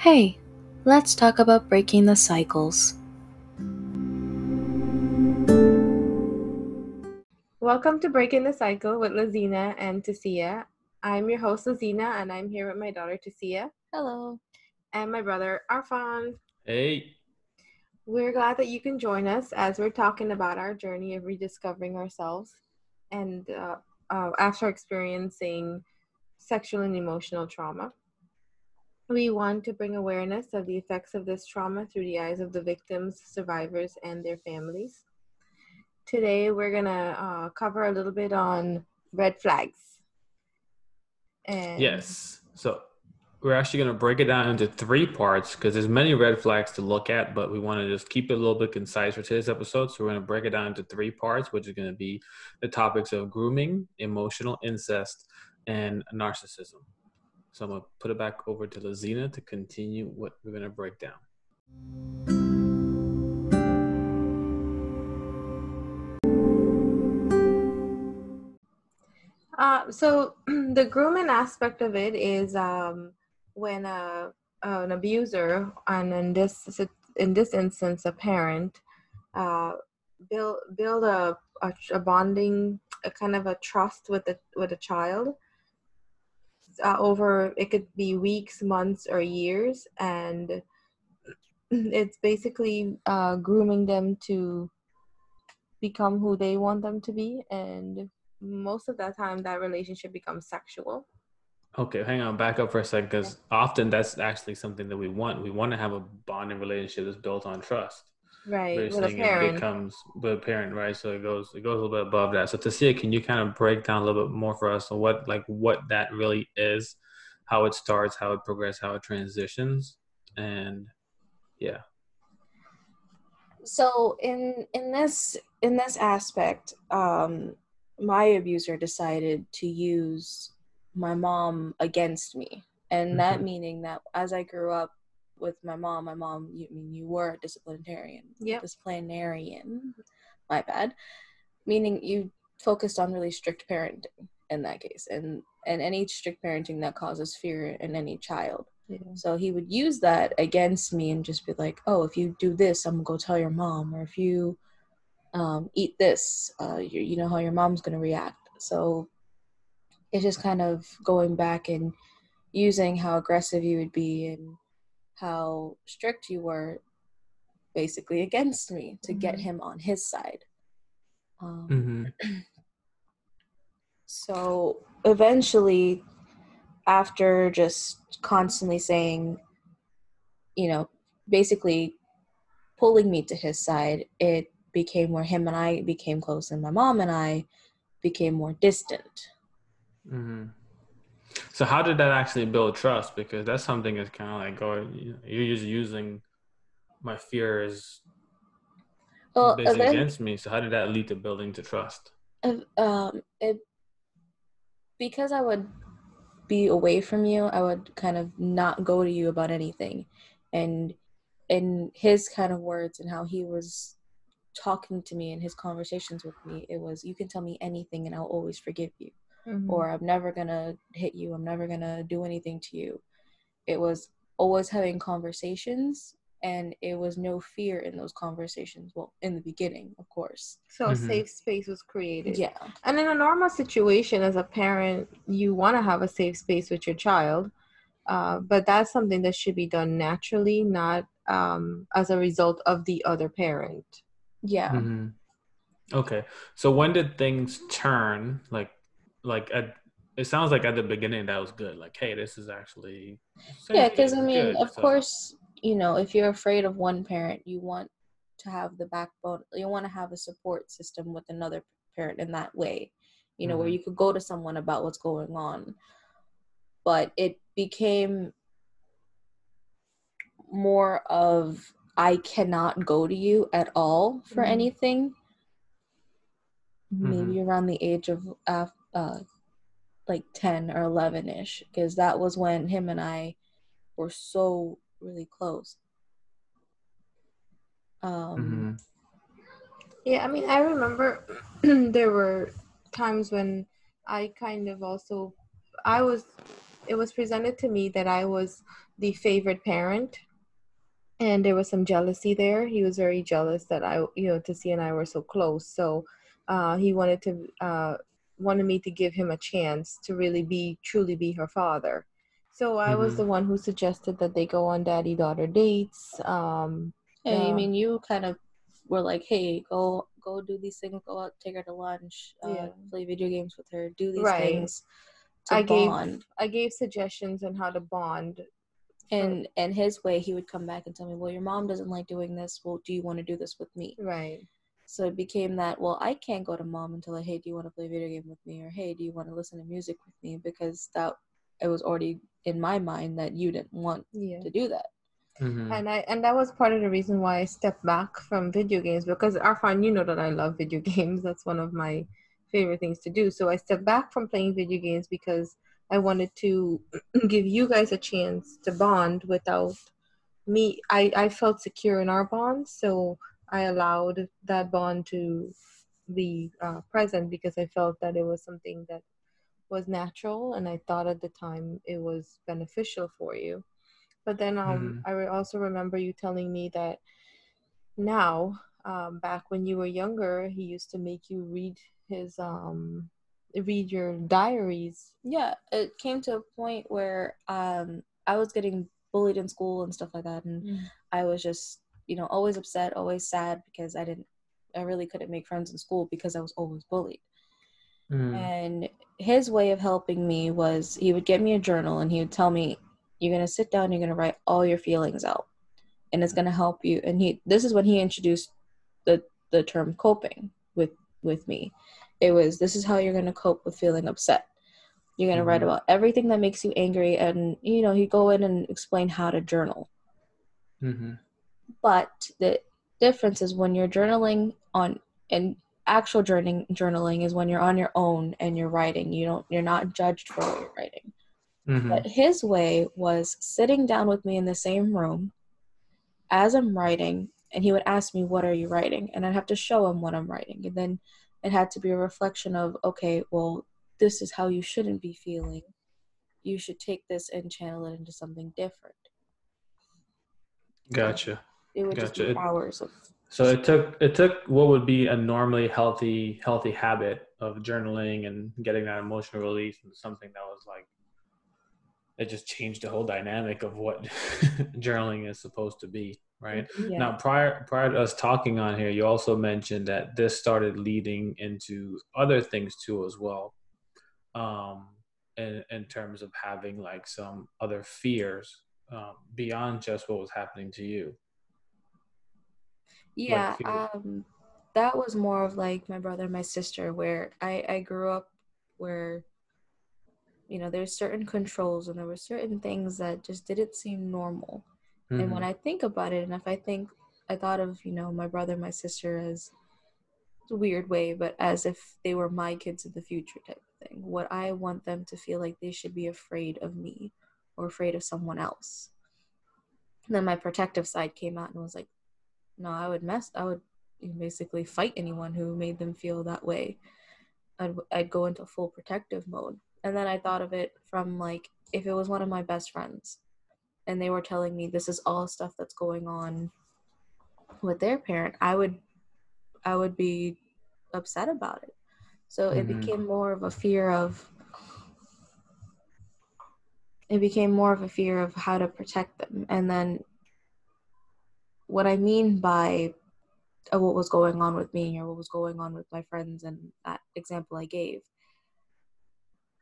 Hey, let's talk about breaking the cycles. Welcome to Breaking the Cycle with Lazina and Tasia. I'm your host, Lazina, and I'm here with my daughter, Tasia, Hello. and my brother, Arfan. Hey. We're glad that you can join us as we're talking about our journey of rediscovering ourselves and uh, uh, after experiencing sexual and emotional trauma. We want to bring awareness of the effects of this trauma through the eyes of the victims, survivors, and their families. Today, we're going to uh, cover a little bit on red flags. And Yes. So we're actually going to break it down into three parts because there's many red flags to look at, but we want to just keep it a little bit concise for today's episode. So we're going to break it down into three parts, which is going to be the topics of grooming, emotional incest, and narcissism. So I'm to put it back over to Lazina to continue what we're going to break down. Uh, so the grooming aspect of it is um, when a, an abuser, and in this in this instance, a parent, uh, build build a, a, a bonding, a kind of a trust with the with a child. Uh, over it could be weeks, months, or years, and it's basically uh, grooming them to become who they want them to be, and most of that time that relationship becomes sexual Okay, hang on, back up for a second because often that's actually something that we want. We want to have a bonding relationship that's built on trust. Right But with a it becomes with a parent, right? So it goes it goes a little bit above that. So Tasia, can you kind of break down a little bit more for us on what like what that really is, how it starts, how it progresses, how it transitions, and yeah. So in in this in this aspect, um, my abuser decided to use my mom against me, and that Mhm. meaning that as I grew up with my mom, my mom, you I mean you were a disciplinarian, Yep. disciplinarian, my bad, meaning you focused on really strict parenting in that case, and and any strict parenting that causes fear in any child. yeah. So he would use that against me and just be like, "Oh, if you do this, I'm gonna go tell your mom, or if you um, eat this, uh, you, you know how your mom's gonna react." So it's just kind of going back and using how aggressive you would be and how strict you were, basically against me to get Mhm. him on his side. Um, Mm-hmm. So eventually, after just constantly saying, you know, basically pulling me to his side, it became where him and I became close, and my mom and I became more distant. Mm-hmm. So how did that actually build trust? Because that's something that's kind of like know, you're just using my fear as Well, basically against me. So how did that lead to building to trust? um, it because I would be away from you, I would kind of not go to you about anything, and in his kind of words and how he was talking to me and his conversations with me, it was you can tell me anything and I'll always forgive you, Mhm. or I'm never gonna hit you, I'm never gonna do anything to you. It was always having conversations, and it was no fear in those conversations. Well, in the beginning, of course. so a Mhm. safe space was created Yeah. and in a normal situation as a parent you want to have a safe space with your child uh, but that's something that should be done naturally not um, as a result of the other parent Yeah. hmm Okay. So when did things turn? Like, like at, it sounds like at the beginning that was good. Like, hey, this is actually Yeah, because I mean, good. of So- course, you know, if you're afraid of one parent, you want to have the backbone. You want to have a support system with another parent in that way, you know, where Mhm. you could go to someone about what's going on. But it became more of I cannot go to you at all for Mhm. anything. Maybe around the age of uh, uh, like 10 or 11 ish, because that was when him and I were so really close. Um, Mhm. Yeah, I mean, I remember there were times when I kind of also, I was it was presented to me that I was the favorite parent, and there was some jealousy there. He was very jealous that I, you know, Tessie and I were so close. So uh, he wanted to uh, wanted me to give him a chance to really be truly be her father. So I mm-hmm. was the one who suggested that they go on daddy daughter dates. Um, yeah, I mean, you kind of were like, "Hey, go go do these things. Go out, take her to lunch, uh, yeah. play video games with her, do these right. things." I bond. gave I gave suggestions on how to bond. And and his way, he would come back and tell me, "Well, your mom doesn't like doing this. Well, do you want to do this with me?" Right. So it became that, well, I can't go to mom until like, hey, do you want to play video game with me? Or hey, do you want to listen to music with me? Because that it was already in my mind that you didn't want yeah. to do that. Mm-hmm. And I and that was part of the reason why I stepped back from video games because Arfan, you know that I love video games. That's one of my favorite things to do. So I stepped back from playing video games because I wanted to give you guys a chance to bond without me. I, I felt secure in our bond, so I allowed that bond to be uh, present because I felt that it was something that was natural and I thought at the time it was beneficial for you. But then um, mm-hmm. I also remember you telling me that now, um, back when you were younger, he used to make you read his um, read your diaries. Yeah, it came to a point where um, I was getting bullied in school and stuff like that, and mm. I was just you know always upset, always sad because I didn't, I really couldn't make friends in school because I was always bullied. Mm. And his way of helping me was he would get me a journal and he would tell me, You're gonna sit down, you're gonna write all your feelings out. And it's gonna help you. And he this is when he introduced the the term coping with with me. It was this is how you're gonna cope with feeling upset. You're gonna mm-hmm. write about everything that makes you angry and you know, he go in and explain how to journal. Mm-hmm. But the difference is when you're journaling on and actual journaling journaling is when you're on your own and you're writing. You don't you're not judged for what you're writing. Mm-hmm. But his way was sitting down with me in the same room as I'm writing, and he would ask me, What are you writing? And I'd have to show him what I'm writing. And then it had to be a reflection of, Okay, well, this is how you shouldn't be feeling. You should take this and channel it into something different. Gotcha. It would gotcha. just be hours of so it took it took what would be a normally healthy healthy habit of journaling and getting that emotional release and something that was like it just changed the whole dynamic of what journaling is supposed to be, right? Yeah. Now prior prior to us talking on here, you also mentioned that this started leading into other things too as well. Um in, in terms of having like some other fears um, beyond just what was happening to you yeah um that was more of like my brother and my sister where i i grew up where you know there's certain controls and there were certain things that just didn't seem normal mm-hmm. and when mm-hmm. i think about it and if i think i thought of you know my brother and my sister as a weird way but as if they were my kids of the future type of thing what i want them to feel like they should be afraid of me or afraid of someone else and then my protective side came out and was like no, I would mess. I would basically fight anyone who made them feel that way. I'd I'd go into full protective mode. And then I thought of it from like if it was one of my best friends, and they were telling me this is all stuff that's going on with their parent, I would I would be upset about it. So mm-hmm. it became more of a fear of it became more of a fear of how to protect them and then what I mean by uh, what was going on with me or what was going on with my friends and that example I gave,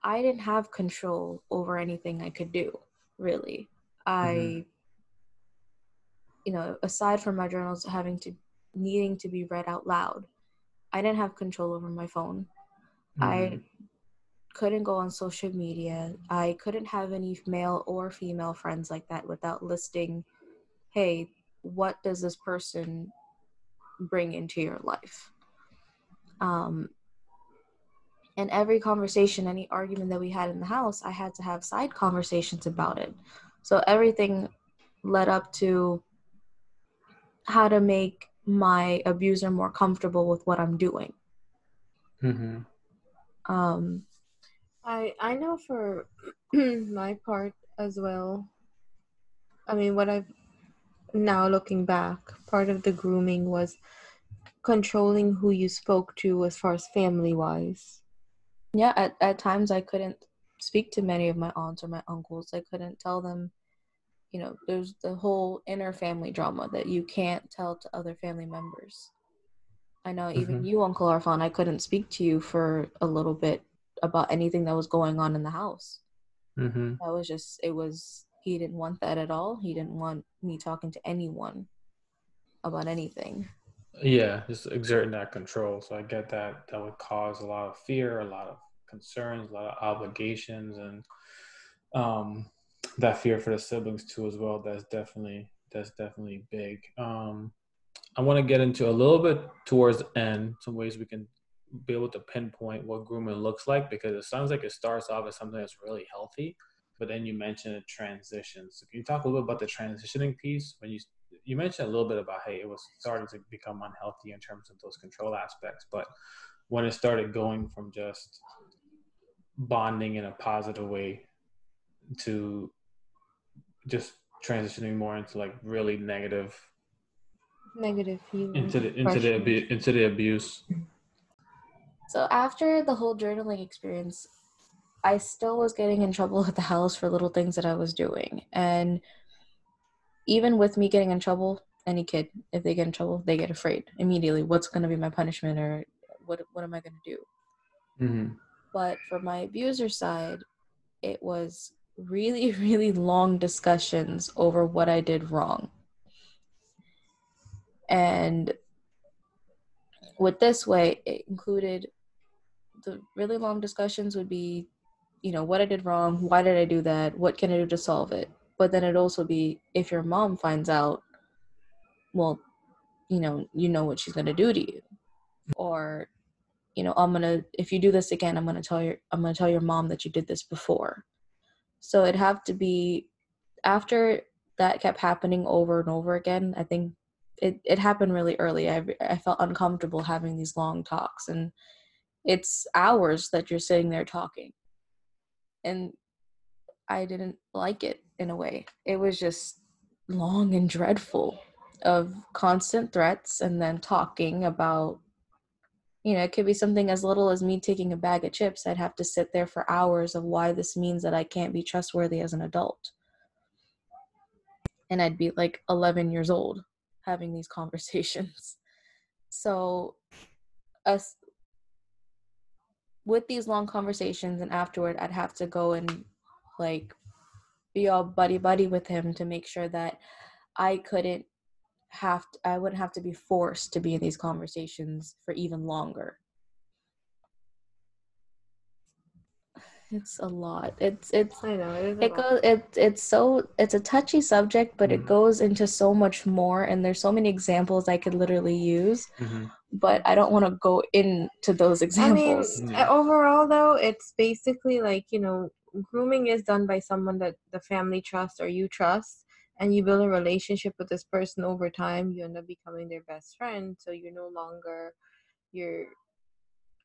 I didn't have control over anything I could do, really. I, mm-hmm. you know, aside from my journals having to, needing to be read out loud, I didn't have control over my phone. Mm-hmm. I couldn't go on social media. I couldn't have any male or female friends like that without listing, hey, what does this person bring into your life um, and every conversation any argument that we had in the house i had to have side conversations about it so everything led up to how to make my abuser more comfortable with what i'm doing mm-hmm. um, I I know for my part as well. I mean, what I've now looking back, part of the grooming was controlling who you spoke to as far as family wise. Yeah, at, at times I couldn't speak to many of my aunts or my uncles. I couldn't tell them, you know, there's the whole inner family drama that you can't tell to other family members. I know even mm-hmm. you, Uncle Arfan, I couldn't speak to you for a little bit about anything that was going on in the house. Mm-hmm. That was just, it was, he didn't want that at all. He didn't want me talking to anyone about anything. Yeah, just exerting that control. So I get that that would cause a lot of fear, a lot of concerns, a lot of obligations, and um, that fear for the siblings too as well. That's definitely that's definitely big. Um, I want to get into a little bit towards the end some ways we can be able to pinpoint what grooming looks like because it sounds like it starts off as something that's really healthy, but then you mentioned a transition. So can you talk a little bit about the transitioning piece? When you you mentioned a little bit about hey, it was starting to become unhealthy in terms of those control aspects, but when it started going from just bonding in a positive way to just transitioning more into like really negative negative feelings into the into the abu- into the abuse. So after the whole journaling experience i still was getting in trouble at the house for little things that i was doing and even with me getting in trouble, any kid, if they get in trouble, they get afraid immediately. What's going to be my punishment or what, what am I going to do? Mm-hmm. But for my abuser side, it was really, really long discussions over what I did wrong. And with this way, it included the really long discussions would be, you know, what I did wrong, why did I do that, what can I do to solve it? but then it'd also be if your mom finds out well you know you know what she's going to do to you. Or you know i'm going to if you do this again i'm going to tell your i'm going to tell your mom that you did this before. So it'd have to be after that kept happening over and over again i think it, it happened really early. I, I felt uncomfortable having these long talks and it's hours that you're sitting there talking and i didn't like it in a way. It was just long and dreadful of constant threats and then talking about you know, it could be something as little as me taking a bag of chips. I'd have to sit there for hours of why this means that I can't be trustworthy as an adult. And I'd be like 11 years old having these conversations. So, us with these long conversations, and afterward, I'd have to go and like be all buddy buddy with him to make sure that I couldn't have to, I wouldn't have to be forced to be in these conversations for even longer. It's a lot. It's it's I know it, it goes it it's so it's a touchy subject, but mm-hmm. it goes into so much more and there's so many examples I could literally use. Mm-hmm. But I don't want to go into those examples. I mean, overall though, it's basically like, you know, grooming is done by someone that the family trusts or you trust and you build a relationship with this person over time you end up becoming their best friend so you're no longer you're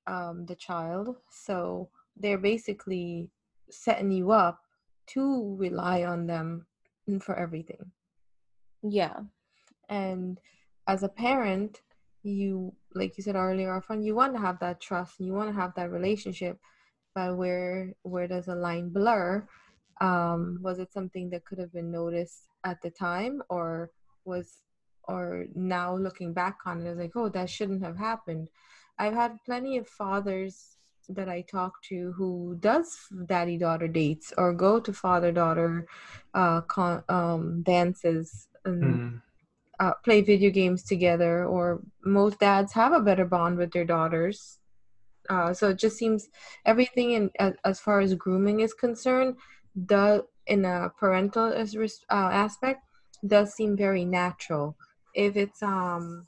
um the child so they're basically setting you up to rely on them for everything. Yeah. And as a parent you like you said earlier often you want to have that trust and you want to have that relationship but where where does a line blur? Um, was it something that could have been noticed at the time or was or now looking back on it, it's like oh that shouldn't have happened. I've had plenty of fathers that i talk to who does daddy daughter dates or go to father daughter uh, con- um, dances and mm. uh, play video games together or most dads have a better bond with their daughters uh, so it just seems everything in as, as far as grooming is concerned, the in a parental uh, aspect does seem very natural. If it's um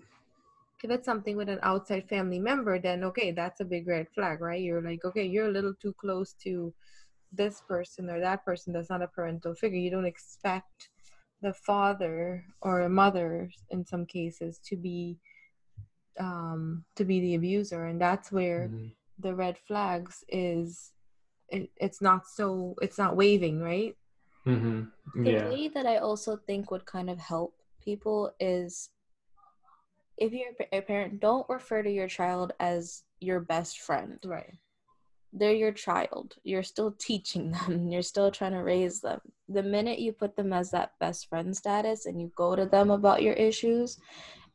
if it's something with an outside family member, then okay, that's a big red flag, right? You're like, okay, you're a little too close to this person or that person that's not a parental figure. You don't expect the father or a mother in some cases to be um, to be the abuser, and that's where mm-hmm. the red flags is it, it's not so it's not waving right Mm-hmm. The way that I also think would kind of help people is if you're a parent, don't refer to your child as your best friend. right They're your child. You're still teaching them. You're still trying to raise them. The minute you put them as that best friend status and you go to them about your issues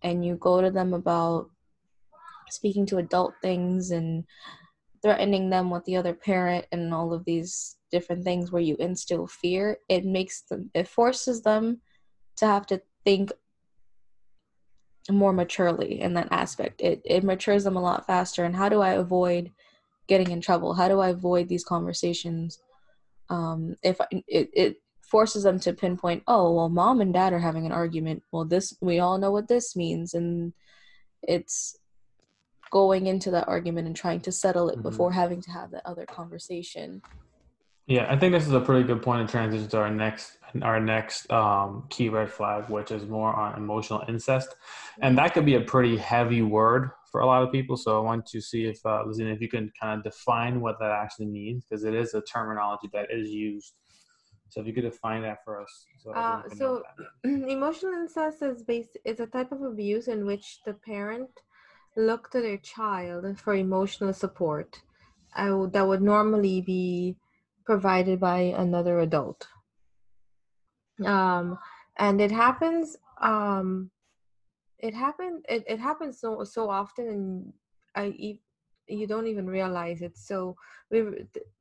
and you go to them about speaking to adult things and threatening them with the other parent and all of these different things where you instill fear, it makes them, it forces them to have to think more maturely in that aspect. It it matures them a lot faster. And how do I avoid getting in trouble? How do I avoid these conversations? Um, if I, it it forces them to pinpoint, oh well, mom and dad are having an argument. Well, this we all know what this means, and it's going into that argument and trying to settle it Mhm. before having to have that other conversation. Yeah, I think this is a pretty good point to transition to our next our next um, key red flag, which is more on emotional incest, and that could be a pretty heavy word for a lot of people. So I want to see if uh, Lazina, if you can kind of define what that actually means, because it is a terminology that is used. So if you could define that for us, so Uh, everyone can know so what that means. emotional incest is based is a type of abuse in which the parent look to their child for emotional support uh, that would normally be provided by another adult um and it happens um it happens it, it happens so so often and i you don't even realize it. So we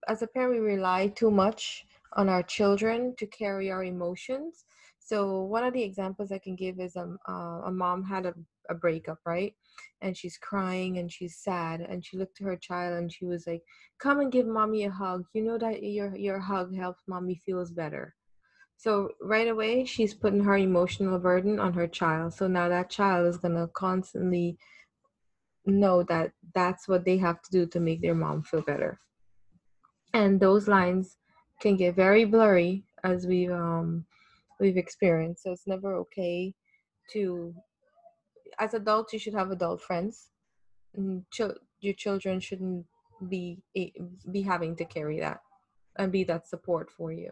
as a parent we rely too much on our children to carry our emotions. So one of the examples i can give is um, uh, a mom had a, a breakup right? And she's crying and she's sad and she looked to her child and she was like come and give mommy a hug. You know that your your hug helps mommy feels better so right away, she's putting her emotional burden on her child. So now that child is gonna constantly know that that's what they have to do to make their mom feel better. And those lines can get very blurry as we've um we've experienced. So it's never okay to as adults you should have adult friends. And chil- your children shouldn't be a- be having to carry that and be that support for you.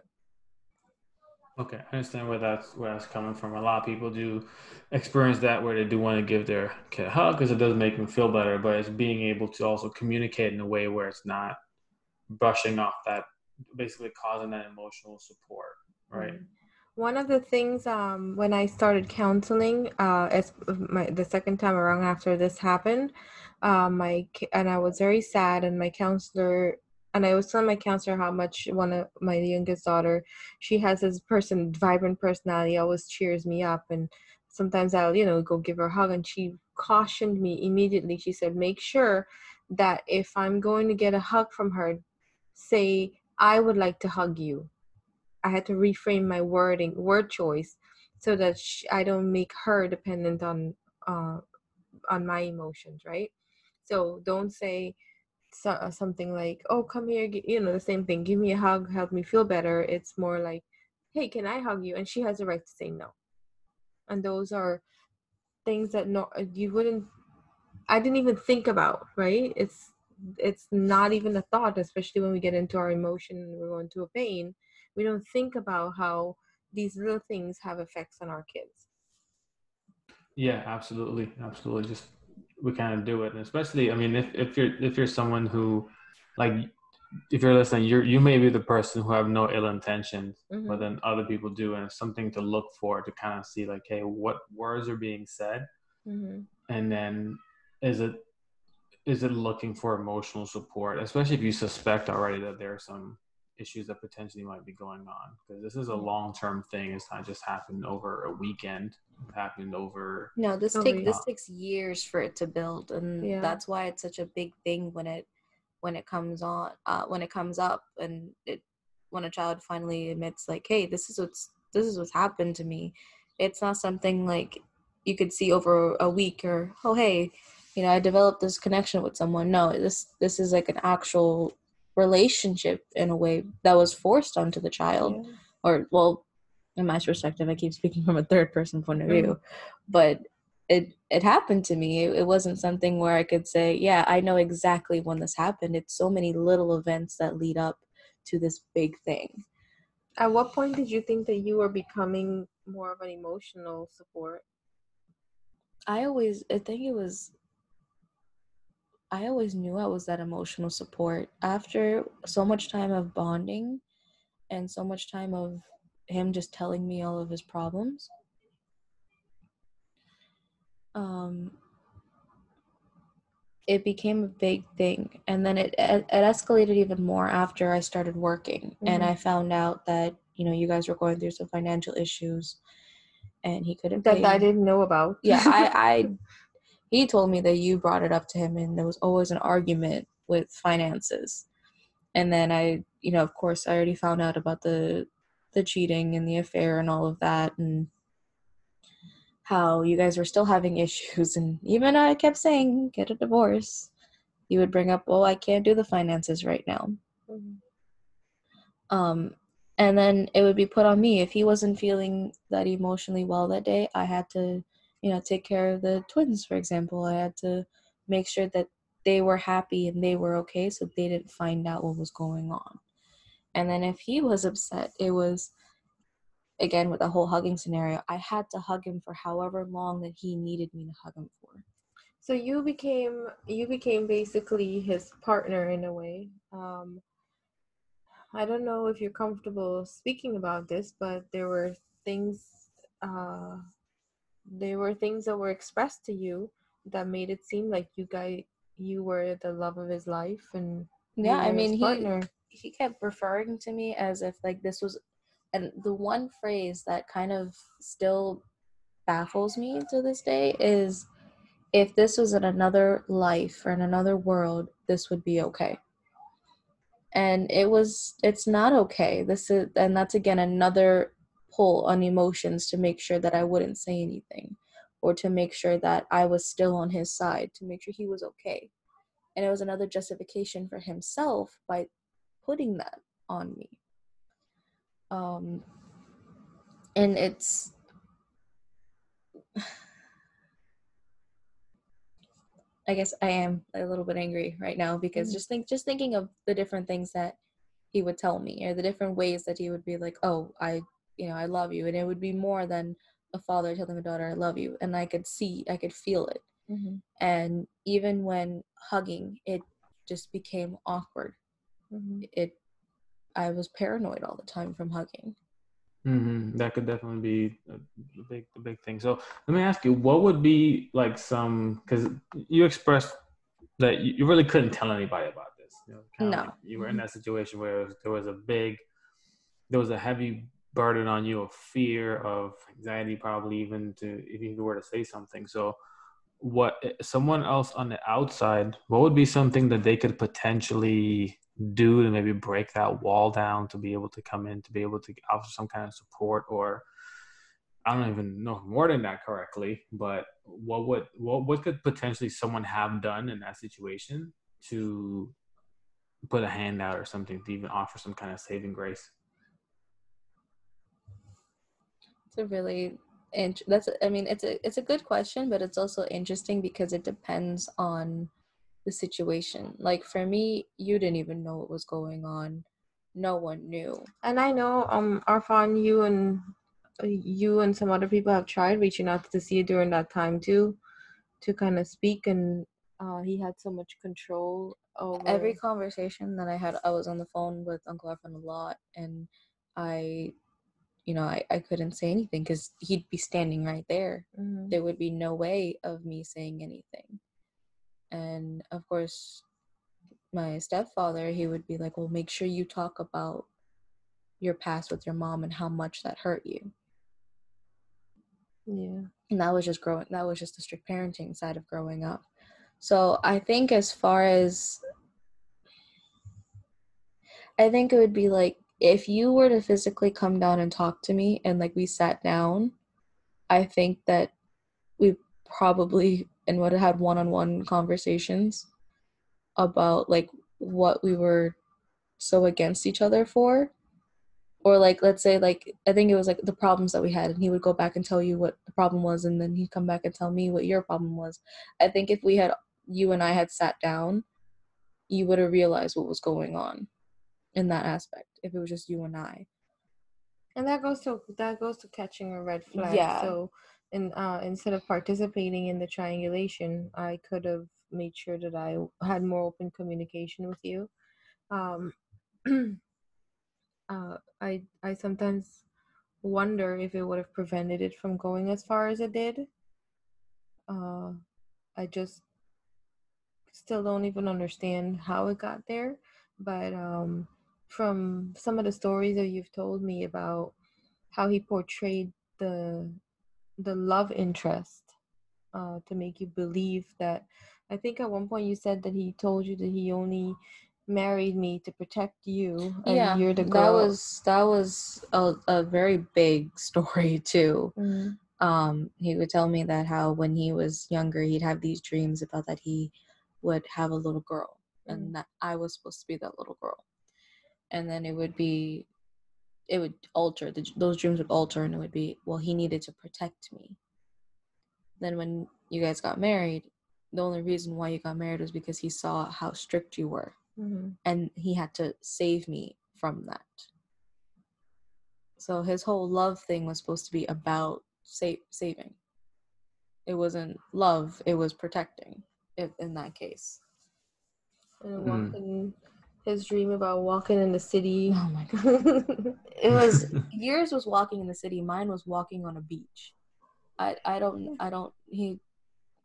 Okay, I understand where that's where that's coming from. A lot of people do experience that where they do want to give their kid a hug because it does make them feel better, but it's being able to also communicate in a way where it's not brushing off that, basically causing that emotional support, right? Mm. One of the things um, when I started counseling, uh, as my the second time around after this happened, uh, my and I was very sad, and my counselor and I was telling my counselor how much one of my youngest daughter, she has this person vibrant personality, always cheers me up, and sometimes I'll you know go give her a hug, and she cautioned me immediately. She said, make sure that if I'm going to get a hug from her, say I would like to hug you I had to reframe my wording, word choice, so that sh I don't make her dependent on uh, on my emotions, right? So don't say so, uh, something like, "Oh, come here," you know, the same thing. Give me a hug, help me feel better. It's more like, "Hey, can I hug you?" And she has the right to say no. And those are things that no, uh, you wouldn't. I didn't even think about, right? It's it's not even a thought, especially when we get into our emotion and we're going through a pain. We don't think about how these little things have effects on our kids. Yeah, absolutely, absolutely. Just we kind of do it, and especially, I mean, if if you're if you're someone who, like, if you're listening, you're you may be the person who have no ill intentions, but Mhm. then other people do, and it's something to look for to kind of see, like, hey, what words are being said, Mm-hmm. and then is it is it looking for emotional support, especially if you suspect already that there are some issues that potentially might be going on, because this is a long term thing. It's not just happened over a weekend. It happened over No, this Oh, take yeah. this takes years for it to build, and Yeah. that's why it's such a big thing when it when it comes on uh, when it comes up and it when a child finally admits like, hey, this is what's this is what's happened to me. It's not something like you could see over a week or oh hey, you know I developed this connection with someone. No, this this is like an actual relationship in a way that was forced onto the child Yeah. or well in my perspective i keep speaking from a third person point of view mm. but it it happened to me it, it wasn't something where i could say yeah i know exactly when this happened it's so many little events that lead up to this big thing. At what point did you think that you were becoming more of an emotional support? I always, I think it was, I always knew I was that emotional support. After so much time of bonding and so much time of him just telling me all of his problems, um, it became a big thing. And then it, it, it escalated even more after I started working. Mm-hmm. And I found out that, you know, you guys were going through some financial issues and he couldn't that I didn't know about. yeah, I, I he told me that you brought it up to him and there was always an argument with finances. And then I, you know, of course I already found out about the the cheating and the affair and all of that and how you guys were still having issues and even I kept saying get a divorce. You would bring up, "Well, I can't do the finances right now." Mm-hmm. Um and then it would be put on me if he wasn't feeling that emotionally well that day i had to you know take care of the twins for example. I had to make sure that they were happy and they were okay so they didn't find out what was going on. And then if he was upset it was again with the whole hugging scenario. I had to hug him for however long that he needed me to hug him for. So you became you became basically his partner in a way. Um I don't know if you're comfortable speaking about this, but there were things uh there were things that were expressed to you that made it seem like you guys you were the love of his life and yeah i mean he he kept referring to me as if like this was and the one phrase that kind of still baffles me to this day is if this was in another life or in another world this would be okay. And it was it's not okay. This is and that's again another pull on emotions to make sure that i wouldn't say anything or to make sure that i was still on his side to make sure he was okay and it was another justification for himself by putting that on me um and it's I guess I am a little bit angry right now because mm-hmm. just think just thinking of the different things that he would tell me or the different ways that he would be like, "Oh, I, you know, I love you." And it would be more than a father telling a daughter, "I love you." And I could see, I could feel it. Mm-hmm. And even when hugging, it just became awkward. Mm-hmm. It I was paranoid all the time from hugging. Mm-hmm. That could definitely be a big, a big thing. So let me ask you, what would be like some? Because you expressed that you, really couldn't tell anybody about this. You know, no, like you were in that situation where was, there was a big, there was a heavy burden on you of fear, of anxiety, probably even to if you were to say something. So, what someone else on the outside, what would be something that they could potentially do to maybe break that wall down to be able to come in to be able to offer some kind of support or I don't even know more than that correctly, but what would what what could potentially someone have done in that situation to put a hand out or something to even offer some kind of saving grace? It's a really int- that's I mean it's a it's a good question, but it's also interesting because it depends on the situation. Like for me, you didn't even know what was going on. No one knew. And I know um Arfan, you and uh, you and some other people have tried reaching out to see you during that time too, to kind of speak and uh, he had so much control over every conversation that I had. I was on the phone with Uncle Arfan a lot, and I, you know, I, I couldn't say anything because he'd be standing right there. Mm-hmm. There would be no way of me saying anything and of course my stepfather he would be like well make sure you talk about your past with your mom and how much that hurt you yeah and that was just growing that was just the strict parenting side of growing up so i think as far as i think it would be like if you were to physically come down and talk to me and like we sat down i think that we probably and would have had one-on-one conversations about like what we were so against each other for. Or like let's say like i think it was like the problems that we had and he would go back and tell you what the problem was and then he'd come back and tell me what your problem was. I think if we had you and i had sat down you would have realized what was going on in that aspect if it was just you and I. And that goes to that goes to catching a red flag. Yeah. So in uh instead of participating in the triangulation, I could have made sure that I had more open communication with you. Um uh I I sometimes wonder if it would have prevented it from going as far as it did. Uh I just still don't even understand how it got there, but um from some of the stories that you've told me about how he portrayed the the love interest uh, to make you believe that i think at one point you said that he told you that he only married me to protect you and yeah, you're the girl that was that was a, a very big story too. Mhm. um, he would tell me that how when he was younger he'd have these dreams about that he would have a little girl and that I was supposed to be that little girl. And then it would be it would alter the, those dreams would alter and it would be well he needed to protect me. Then when you guys got married, the only reason why you got married was because he saw how strict you were Mhm. and he had to save me from that. So his whole love thing was supposed to be about sa- saving. It wasn't love; it was protecting. If in that case. and Mm. His dream about walking in the city Oh my god! It was yours was walking in the city. Mine was walking on a beach. I I don't I don't he.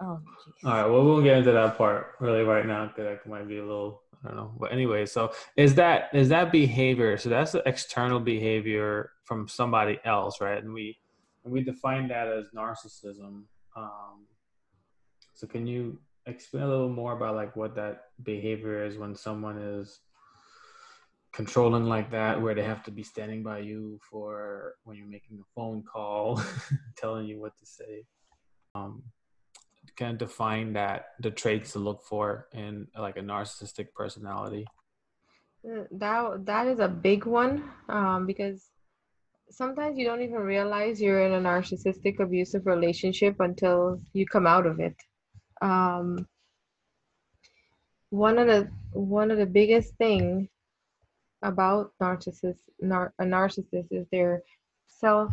Oh jeez. All right, well, we won't get into that part really right now because that might be a little, I don't know. But anyway, so is that is that behavior? So that's the external behavior from somebody else, right? And we and we define that as narcissism. Um, so can you explain a little more about like what that behavior is when someone is controlling like that, where they have to be standing by you for when you're making a phone call, telling you what to say? Um, kind of define that the traits to look for in like a narcissistic personality Uh, that that is a big one um, because sometimes you don't even realize you're in a narcissistic abusive relationship until you come out of it um, one of the one of the biggest thing about narcissists nar- a narcissist is their self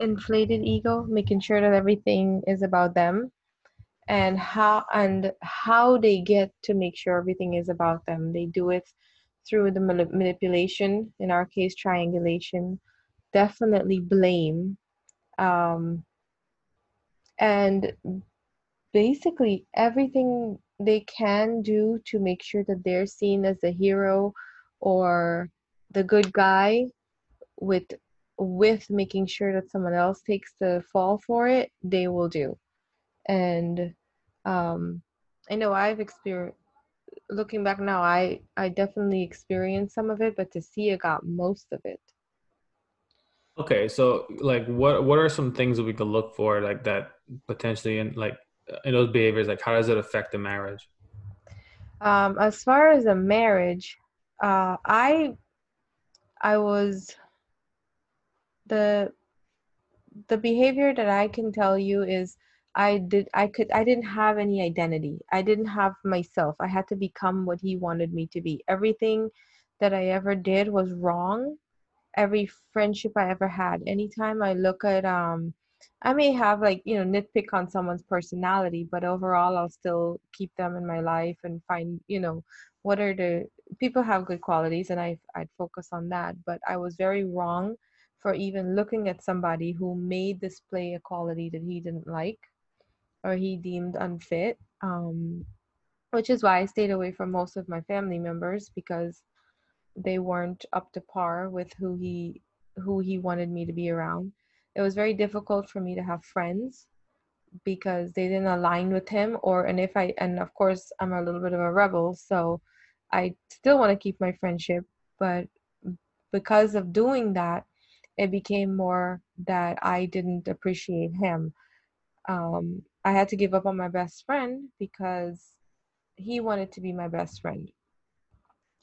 inflated ego making sure that everything is about them and how and how they get to make sure everything is about them. They do it through the manip- manipulation in our case triangulation definitely blame um, and basically everything they can do to make sure that they're seen as the hero or the good guy with with making sure that someone else takes the fall for it they will do. And um i know i've experienced looking back now i i definitely experienced some of it but to see it got most of it. Okay so like what what are some things that we could look for like that potentially in like in those behaviors? Like how does it affect the marriage? Um as far as a marriage uh i i was the the behavior that i can tell you is i did i could i didn't have any identity. I didn't have myself. I had to become what he wanted me to be. Everything that i ever did was wrong. Every friendship i ever had. Anytime i look at um i may have like you know nitpick on someone's personality but overall i'll still keep them in my life and find you know what are the people have good qualities and i i'd focus on that but i was very wrong for even looking at somebody who may display a quality that he didn't like or he deemed unfit um which is why i stayed away from most of my family members because they weren't up to par with who he who he wanted me to be around. It was very difficult for me to have friends because they didn't align with him or and if i and of course i'm a little bit of a rebel so i still want to keep my friendship but because of doing that it became more that i didn't appreciate him. Um, i had to give up on my best friend because he wanted to be my best friend.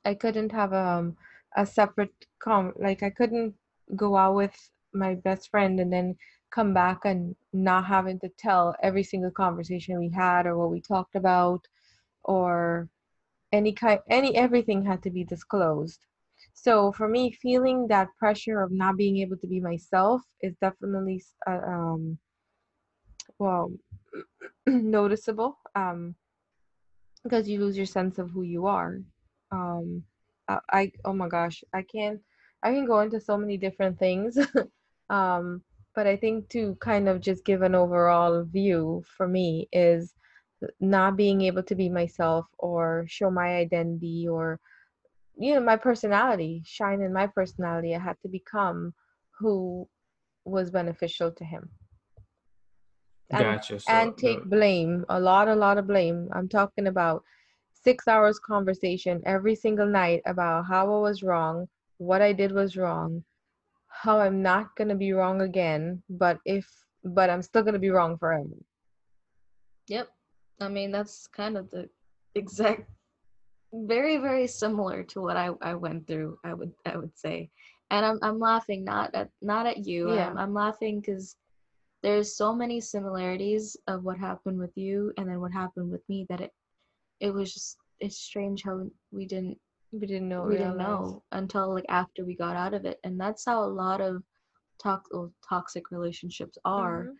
I couldn't have um, a separate com like i couldn't go out with my best friend and then come back and not having to tell every single conversation we had or what we talked about or any kind any everything had to be disclosed. So for me feeling that pressure of not being able to be myself is definitely uh, um well noticeable um because you lose your sense of who you are. Um I, I oh my gosh i can't i can go into so many different things um but i think to kind of just give an overall view for me is not being able to be myself or show my identity or you know my personality shine in my personality i had to become who was beneficial to him and, gotcha. So, and take the- blame a lot a lot of blame i'm talking about six hours conversation every single night about how i was wrong what i did was wrong how i'm not going to be wrong again but if but i'm still going to be wrong forever Yep. I mean, that's kind of the exact very very similar to what I, I went through, I would I would say. And I'm I'm laughing not at not at you. Yeah. I'm, I'm laughing cuz there's so many similarities of what happened with you and then what happened with me that it it was just it's strange how we didn't we didn't know we didn't know until like after we got out of it and that's how a lot of tox- toxic relationships are Mhm.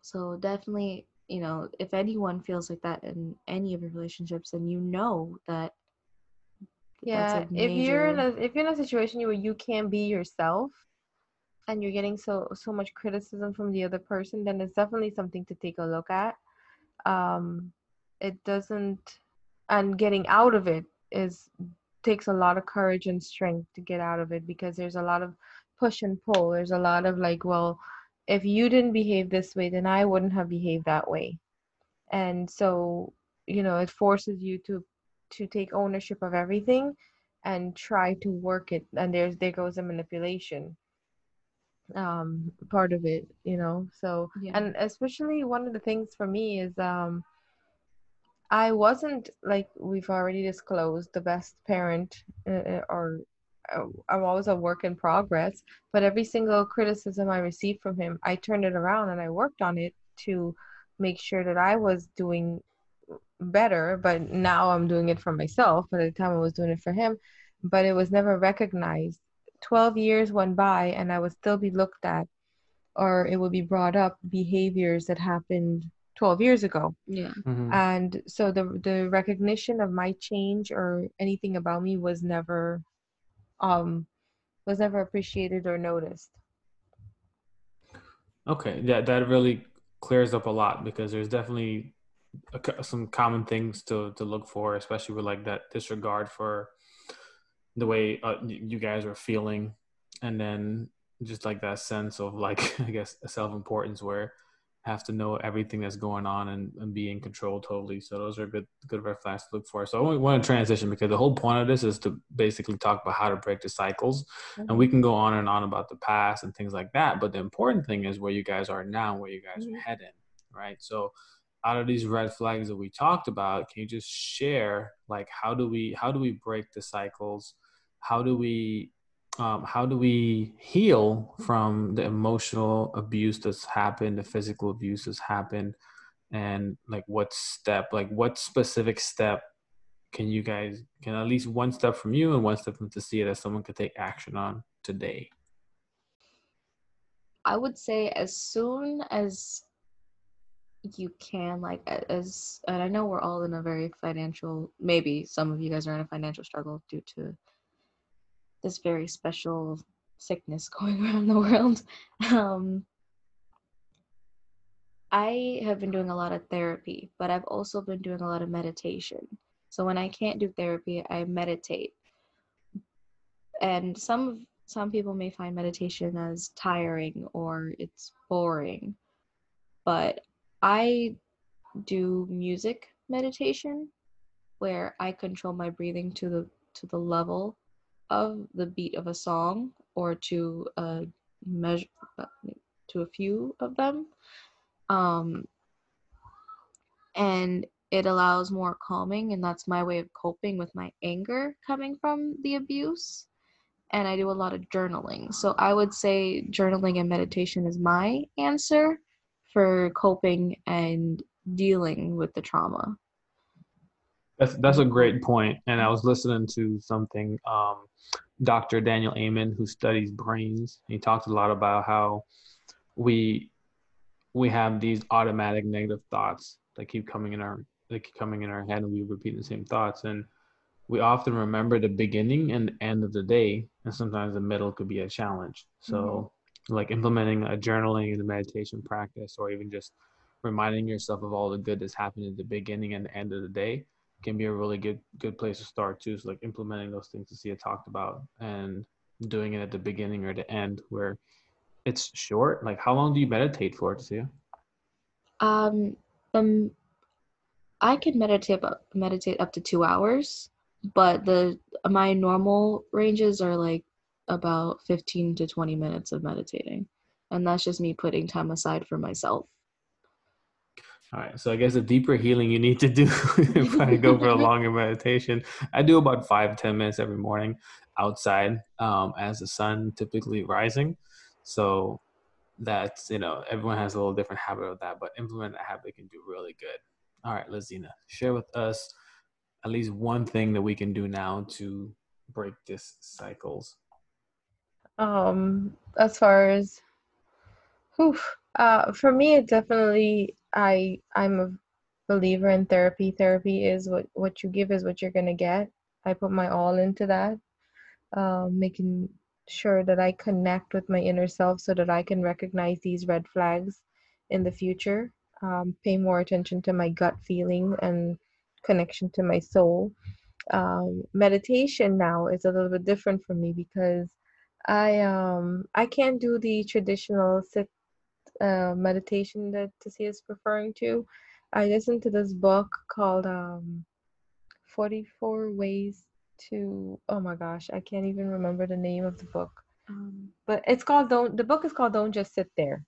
so definitely you know if anyone feels like that in any of your relationships then you know that yeah a if you're in a if you're in a situation where you can't be yourself and you're getting so so much criticism from the other person then it's definitely something to take a look at. Um it doesn't and getting out of it is takes a lot of courage and strength to get out of it because there's a lot of push and pull. There's a lot of like well if you didn't behave this way then i wouldn't have behaved that way. And so you know it forces you to to take ownership of everything and try to work it. And there's there goes the manipulation um part of it you know? So Yeah. and especially one of the things for me is um i wasn't like we've already disclosed the best parent uh, or uh, i'm always a work in progress but every single criticism i received from him i turned it around and i worked on it to make sure that i was doing better but now i'm doing it for myself but at the time i was doing it for him. But it was never recognized. 12 years went by and i would still be looked at or it would be brought up behaviors that happened 12 years ago. Yeah. Mhm. and so the the recognition of my change or anything about me was never um was never appreciated or noticed. Okay, that that really clears up a lot because there's definitely a some common things to to look for, especially with like that disregard for the way uh, you guys are feeling, and then just like that sense of like I guess self importance where have to know everything that's going on and, and be in control totally. So those are good good red flags to look for. So I want to transition because the whole point of this is to basically talk about how to break the cycles and we can go on and on about the past and things like that but the important thing is where you guys are now where you guys Mhm. are heading right so out of these red flags that we talked about can you just share like how do we how do we break the cycles how do we um, how do we heal from the emotional abuse that's happened the physical abuse that's happened and like what step like what specific step can you guys can at least one step from you and one step from Tasia that someone could take action on today? i would say as soon as you can like as and i know we're all in a very financial maybe some of you guys are in a financial struggle due to this very special sickness going around the world. Um i have been doing a lot of therapy but i've also been doing a lot of meditation. So when i can't do therapy i meditate. And some some people may find meditation as tiring or it's boring but i do music meditation where i control my breathing to the to the level of the beat of a song or to a measure to a few of them. Um and it allows more calming and that's my way of coping with my anger coming from the abuse. And i do a lot of journaling. So i would say journaling and meditation is my answer for coping and dealing with the trauma That's that's a great point. And I was listening to something, um, Dr. Daniel Amen, who studies brains. He talked a lot about how we we have these automatic negative thoughts that keep coming in our that keep coming in our head, and we repeat the same thoughts. And we often remember the beginning and the end of the day, and sometimes the middle could be a challenge. So, mm-hmm. like implementing a journaling and a meditation practice, or even just reminding yourself of all the good that's happened at the beginning and the end of the day can be a really good good place to start too. So like implementing those things to see it talked about and doing it at the beginning or the end where it's short. Like how long do you meditate for, Tia? Um, um, I can meditate meditate up to two hours, but the my normal ranges are like about fifteen to twenty minutes of meditating, and that's just me putting time aside for myself. All right. So I guess the deeper healing you need to do if I go for a longer meditation. I do about five ten minutes every morning outside um, as the sun typically rising. So that's, you know, everyone has a little different habit of that, but implement that habit can do really good. All right, Lazina, share with us at least one thing that we can do now to break this cycles. Um, as far as, whew, uh, for me, it definitely I I'm a believer in therapy. Therapy is what what you give is what you're gonna get. I put my all into that, um, making sure that I connect with my inner self so that I can recognize these red flags in the future. Um, pay more attention to my gut feeling and connection to my soul. Um, meditation now is a little bit different for me because I um I can't do the traditional sit uh, meditation that Tessie is referring to, I listened to this book called um, 44 Ways to, oh my gosh, I can't even remember the name of the book. Um, but it's called Don't, the book is called Don't Just Sit There.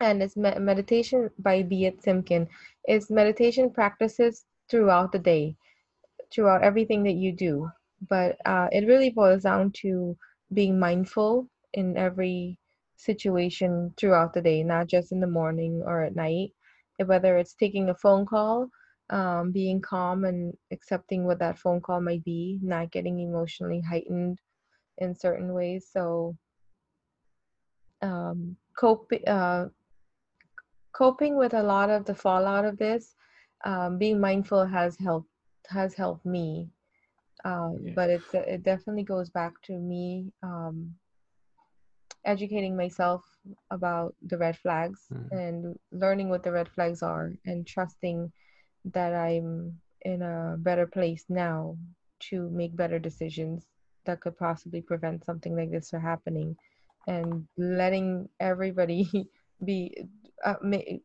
And it's me- meditation by Biet Simkin. It's meditation practices throughout the day, throughout everything that you do. But uh, it really boils down to being mindful in every situation throughout the day, not just in the morning or at night. Whether it's taking a phone call, um, being calm and accepting what that phone call might be, not getting emotionally heightened in certain ways. So, um, cope, uh, coping with a lot of the fallout of this, um, being mindful has helped has helped me. Um, yeah. But it's it definitely goes back to me um, educating myself about the red flags mm. and learning what the red flags are and trusting that I'm in a better place now to make better decisions that could possibly prevent something like this from happening and letting everybody be uh, ma-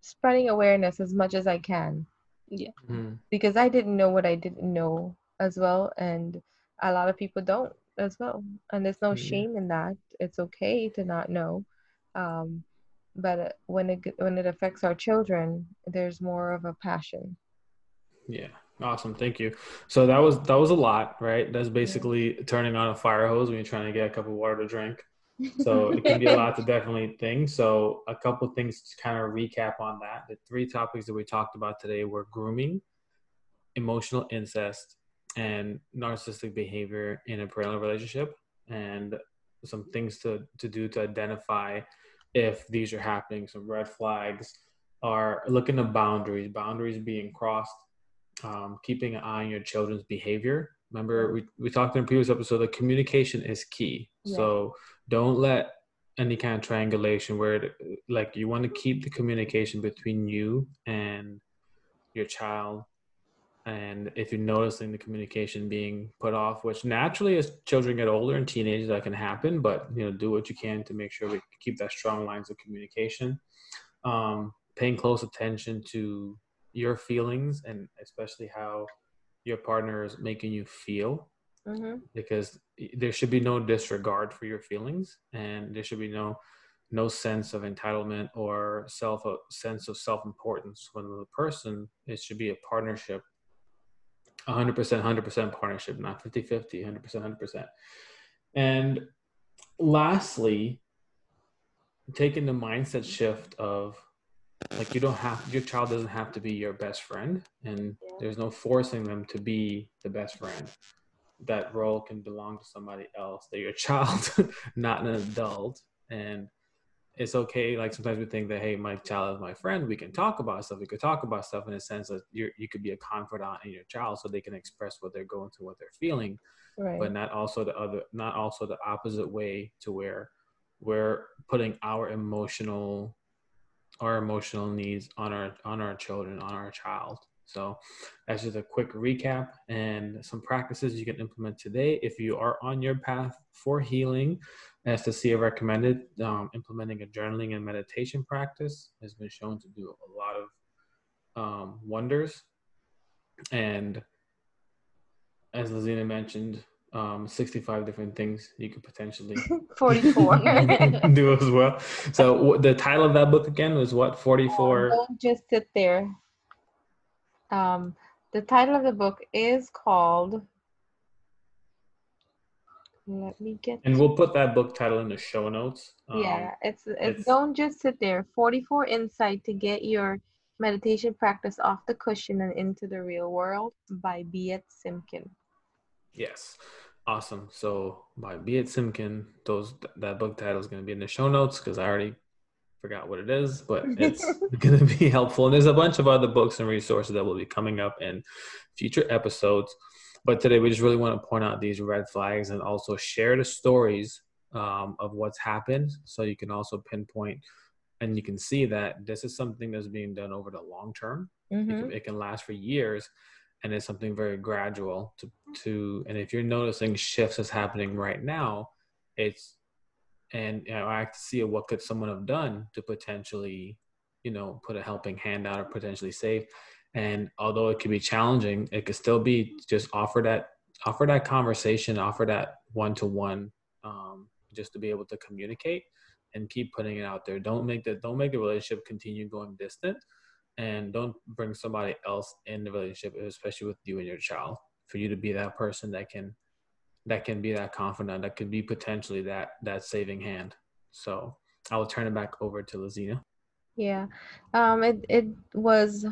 spreading awareness as much as I can. Yeah. Mm. Because I didn't know what I didn't know as well and a lot of people don't as well and there's no yeah. shame in that. It's okay to not know um, but when it when it affects our children there's more of a passion. Yeah. Awesome. Thank you. So that was that was a lot right? That's basically turning on a fire hose when you're trying to get a cup of water to drink. So it can be a lot to definitely think so a couple things to kind of recap on that. The three topics that we talked about today were grooming emotional incest and narcissistic behavior in a parental relationship and some things to, to do to identify if these are happening some red flags are looking at boundaries boundaries being crossed um, keeping an eye on your children's behavior remember we, we talked in a previous episode that communication is key yeah. so don't let any kind of triangulation where it, like you want to keep the communication between you and your child and if you're noticing the communication being put off which naturally as children get older and teenagers that can happen but you know do what you can to make sure we keep that strong lines of communication. Um, paying close attention to your feelings and especially how your partner is making you feel. Mm-hmm. because there should be no disregard for your feelings and there should be no no sense of entitlement or self a sense of self-importance. When the person it should be a partnership 100% 100% partnership not 50 50 100% 100% and lastly taking the mindset shift of like you don't have your child doesn't have to be your best friend and there's no forcing them to be the best friend. That role can belong to somebody else they're your child not an adult. And it's okay like sometimes we think that hey my child is my friend we can talk about stuff we could talk about stuff in a sense that you you could be a confidant in your child so they can express what they're going through what they're feeling. Right. but not also the other not also the opposite way to where we're putting our emotional our emotional needs on our on our children on our child. So that's just a quick recap and some practices you can implement today if you are on your path for healing as Tasia recommended um, implementing a journaling and meditation practice has been shown to do a lot of um, wonders and as Lazina mentioned, um, 65 different things you could potentially 44. do as well. So w- the title of that book again was what? 44. Don't just sit there. Um, the title of the book is called. Let me get. And we'll put that book title in the show notes. Um, yeah, it's, it's it's- don't just sit there. 44 Insight to get your meditation practice off the cushion and into the real world by Biet Simkin. Yes. Awesome. So by Biet Simkin, those that book title is going to be in the show notes because I already forgot what it is, but it's going to be helpful. And there's a bunch of other books and resources that will be coming up in future episodes. But today we just really want to point out these red flags and also share the stories um, of what's happened, so you can also pinpoint and you can see that this is something that's being done over the long term. It, Mhm. can, it can last for years and it's something very gradual to to and if you're noticing shifts that's happening right now it's and you know, i have to see what could someone have done to potentially you know put a helping hand out or potentially save and although it could be challenging it could still be just offer that offer that conversation offer that one-to-one um, just to be able to communicate and keep putting it out there. Don't make the don't make the relationship continue going distant and don't bring somebody else in the relationship especially with you and your child for you to be that person that can that can be that confidant that could be potentially that that saving hand. So i will turn it back over to lazina Yeah, um, it it was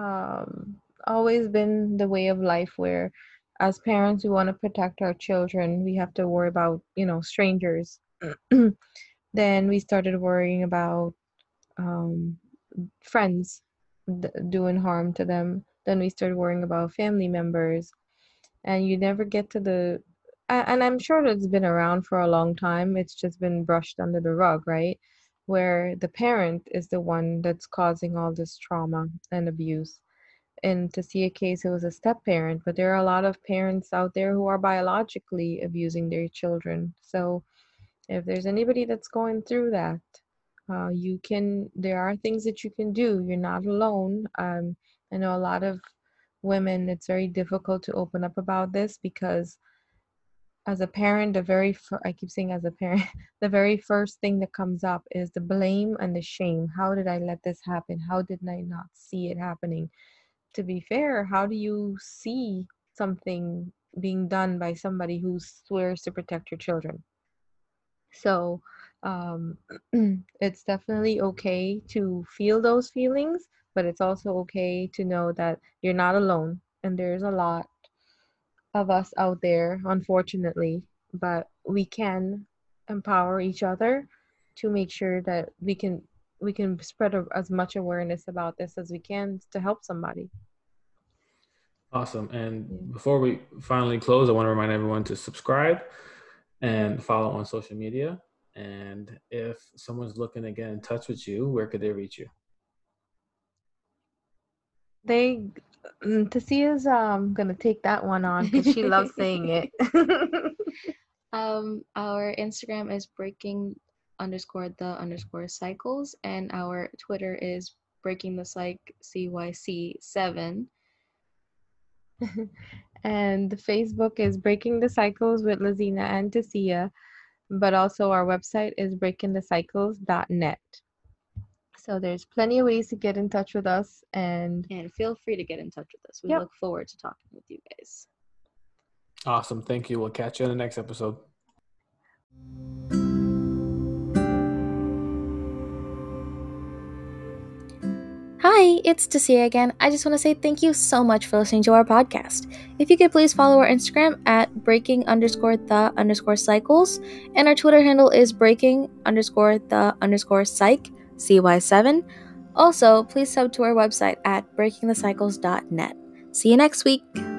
um, always been the way of life where, as parents, we want to protect our children. We have to worry about you know strangers. then we started worrying about um, friends d- doing harm to them. Then we started worrying about family members, and you never get to the. And I'm sure it's been around for a long time. It's just been brushed under the rug, right? Where the parent is the one that's causing all this trauma and abuse. And to see a case, it was a step parent, but there are a lot of parents out there who are biologically abusing their children. So if there's anybody that's going through that, uh, you can, there are things that you can do. You're not alone. Um, I know a lot of women, it's very difficult to open up about this because as a parent, the very fir- I keep saying as a parent, the very first thing that comes up is the blame and the shame. How did I let this happen? How did I not see it happening? To be fair, how do you see something being done by somebody who swears to protect your children? So um, it's definitely okay to feel those feelings, but it's also okay to know that you're not alone and there's a lot of us out there, unfortunately, but we can empower each other to make sure that we can we can spread a, as much awareness about this as we can to help somebody. awesome. And before we finally close i want to remind everyone to subscribe and follow on social media. And if someone's looking to get in touch with you where could they reach you? They Tasia's um gonna take that one on because she loves saying it. Um, our Instagram is breaking underscore the underscore cycles, and our Twitter is breaking the psych cyc seven. and the Facebook is Breaking the Cycles with Lazina and Tasia, but also our website is breakingthecycles.net. So there's plenty of ways to get in touch with us and and feel free to get in touch with us. We yep. look forward to talking with you guys. Awesome. Thank you. We'll catch you in the next episode. Hi, it's Tasia again. I just want to say thank you so much for listening to our podcast. If you could please follow our Instagram at breaking underscore the underscore cycles, and our Twitter handle is breaking underscore the underscore psych. CY7. Also, please sub to our website at breakingthecycles.net. See you next week!